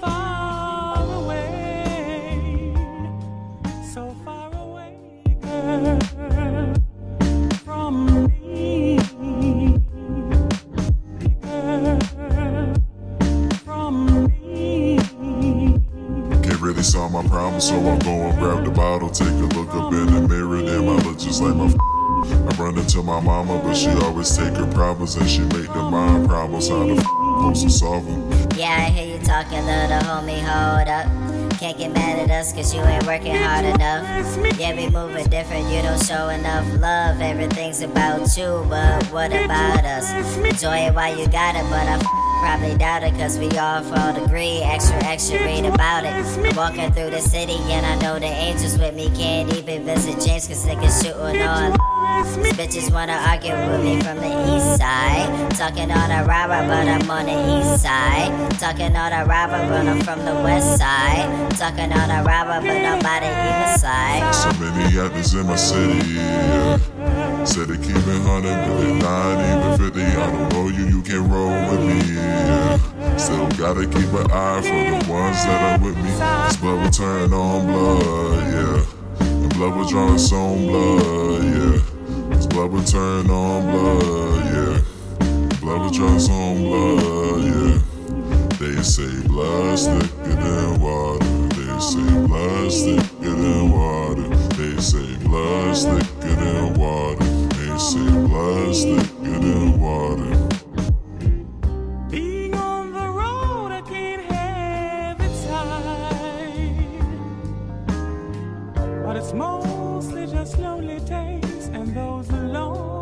far away, so far away, girl, Really solve my problem, so I'm going grab the bottle. Take a look up in the mirror, damn, I look just like my. F- I run into my mama, but she always take her problems and she make them my problems. How the f- supposed to solve them? Yeah, I hear you talking, little homie, hold up. Can't get mad at us cause you ain't working hard enough. Yeah, we moving different, you don't show enough love. Everything's about you, but what about us? Enjoy it while you got it, but I f- probably doubt it cause we all fall agree. Extra, extra, read about it. I'm walking through the city and I know the angels with me. Can't even visit James cause they can shoot on. These bitches wanna argue with me from the east side. Talking all the robber, but I'm on the east side. Talking all the robber, but I'm from the west side. Talking all the robber, but I'm by the east side. So many actors in my city, yeah. Said they keep it 100, Still gotta keep an eye for the ones that are with me. This blood will turn on blood, yeah. And blood will draw its own blood, yeah. This blood will turn on blood, yeah. Blood will draw its own blood, yeah. They say blood's thicker than water. They say blood's thicker than water. They say blood's thicker than water. They say blood's thicker but it's mostly just lonely days and those alone.